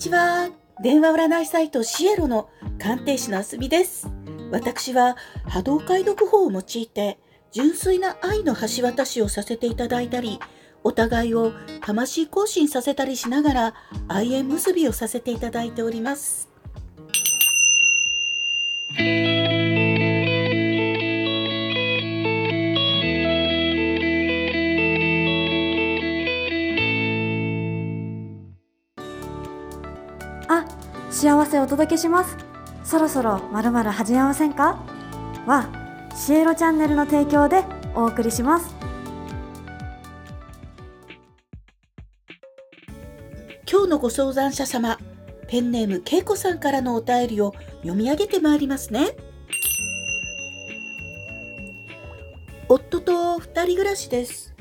ちは。電話占いサイトシエロの鑑定士のあすみです。私は波動解読法を用いて純粋な愛の橋渡しをさせていただいたり、お互いを魂更新させたりしながら愛縁結びをさせていただいております。幸せお届けします。そろそろまるまる始めませんか？は、シエロチャンネルの提供でお送りします。今日のご相談者様、ペンネームけいこさんからのお便りを読み上げてまいりますね。夫と二人暮らしです。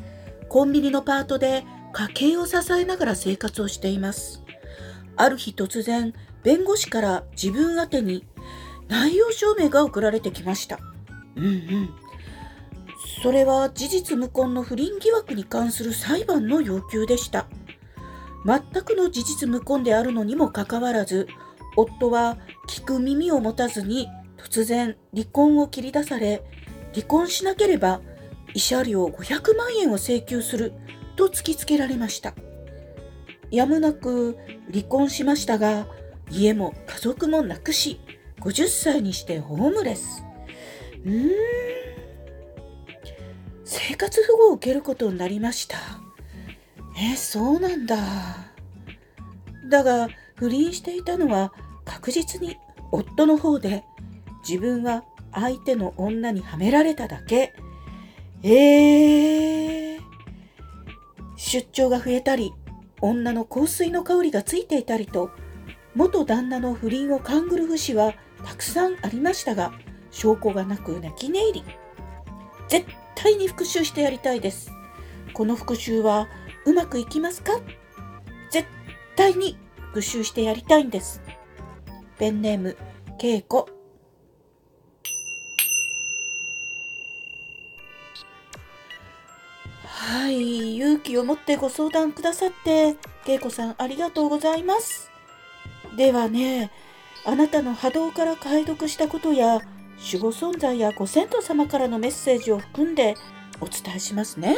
コンビニのパートで家計を支えながら生活をしています。ある日突然、弁護士から自分宛てに内容証明が送られてきました。うんうん。それは事実無根の不倫疑惑に関する裁判の要求でした。全くの事実無根であるのにもかかわらず、夫は聞く耳を持たずに突然離婚を切り出され、離婚しなければ慰謝料500万円を請求すると突きつけられました。やむなく離婚しましたが、家も家族もなくし、50歳にしてホームレス。うーん。生活保護を受けることになりました。え、そうなんだ。だが、不倫していたのは確実に夫の方で、自分は相手の女にはめられただけ。えー。出張が増えたり、女の香水の香りがついていたりと、元旦那の不倫を勘ぐる節はたくさんありましたが、証拠がなく泣き寝入り。絶対に復讐してやりたいです。この復讐はうまくいきますか？絶対に復讐してやりたいんです。ペンネーム、けいはい、勇気を持ってご相談くださって、けいこさんありがとうございます。ではね、あなたの波動から解読したことや、守護存在やご先祖様からのメッセージを含んでお伝えしますね。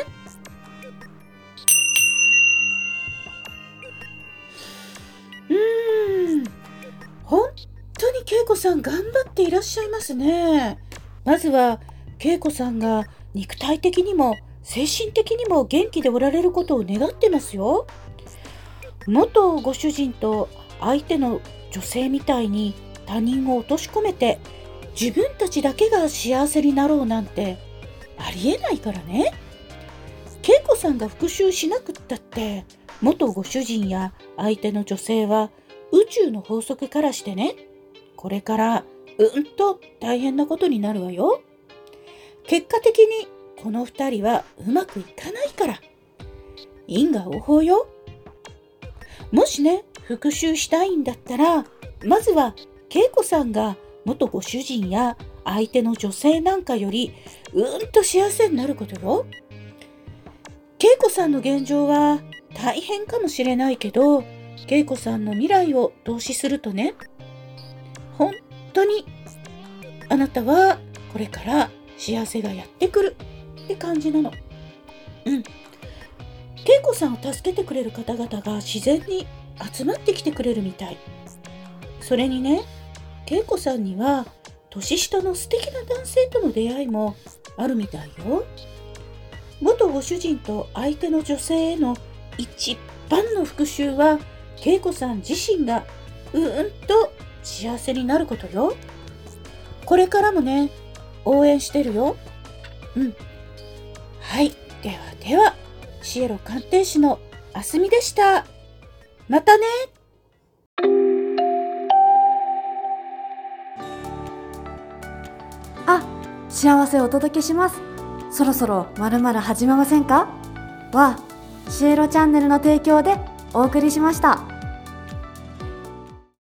うーん、本当に恵子さん頑張っていらっしゃいますね。まずは恵子さんが肉体的にも精神的にも元気でおられることを願ってますよ。元ご主人と相手の女性みたいに他人を落とし込めて自分たちだけが幸せになろうなんてありえないからね。恵子さんが復讐しなくったって元ご主人や相手の女性は宇宙の法則からしてね、これからうんと大変なことになるわよ。結果的にこの二人はうまくいかないから。因果応報よ。もしね、復讐したいんだったら、まずは恵子さんが元ご主人や相手の女性なんかよりうんと幸せになることよ。恵子さんの現状は大変かもしれないけど、恵子さんの未来を投資するとね、本当にあなたはこれから幸せがやってくるって感じなの。うん。恵子さんを助けてくれる方々が自然に集まってきてくれるみたい。それにね、恵子さんには年下の素敵な男性との出会いもあるみたいよ。元ご主人と相手の女性への一番の復讐は恵子さん自身がうんと幸せになることよ。これからもね、応援してるよ。うん。はい。ではでは、シエロ鑑定士のあすみでした。またねあ、幸せをお届けします。そろそろまるまる始めませんか？は、シエロチャンネルの提供でお送りしました。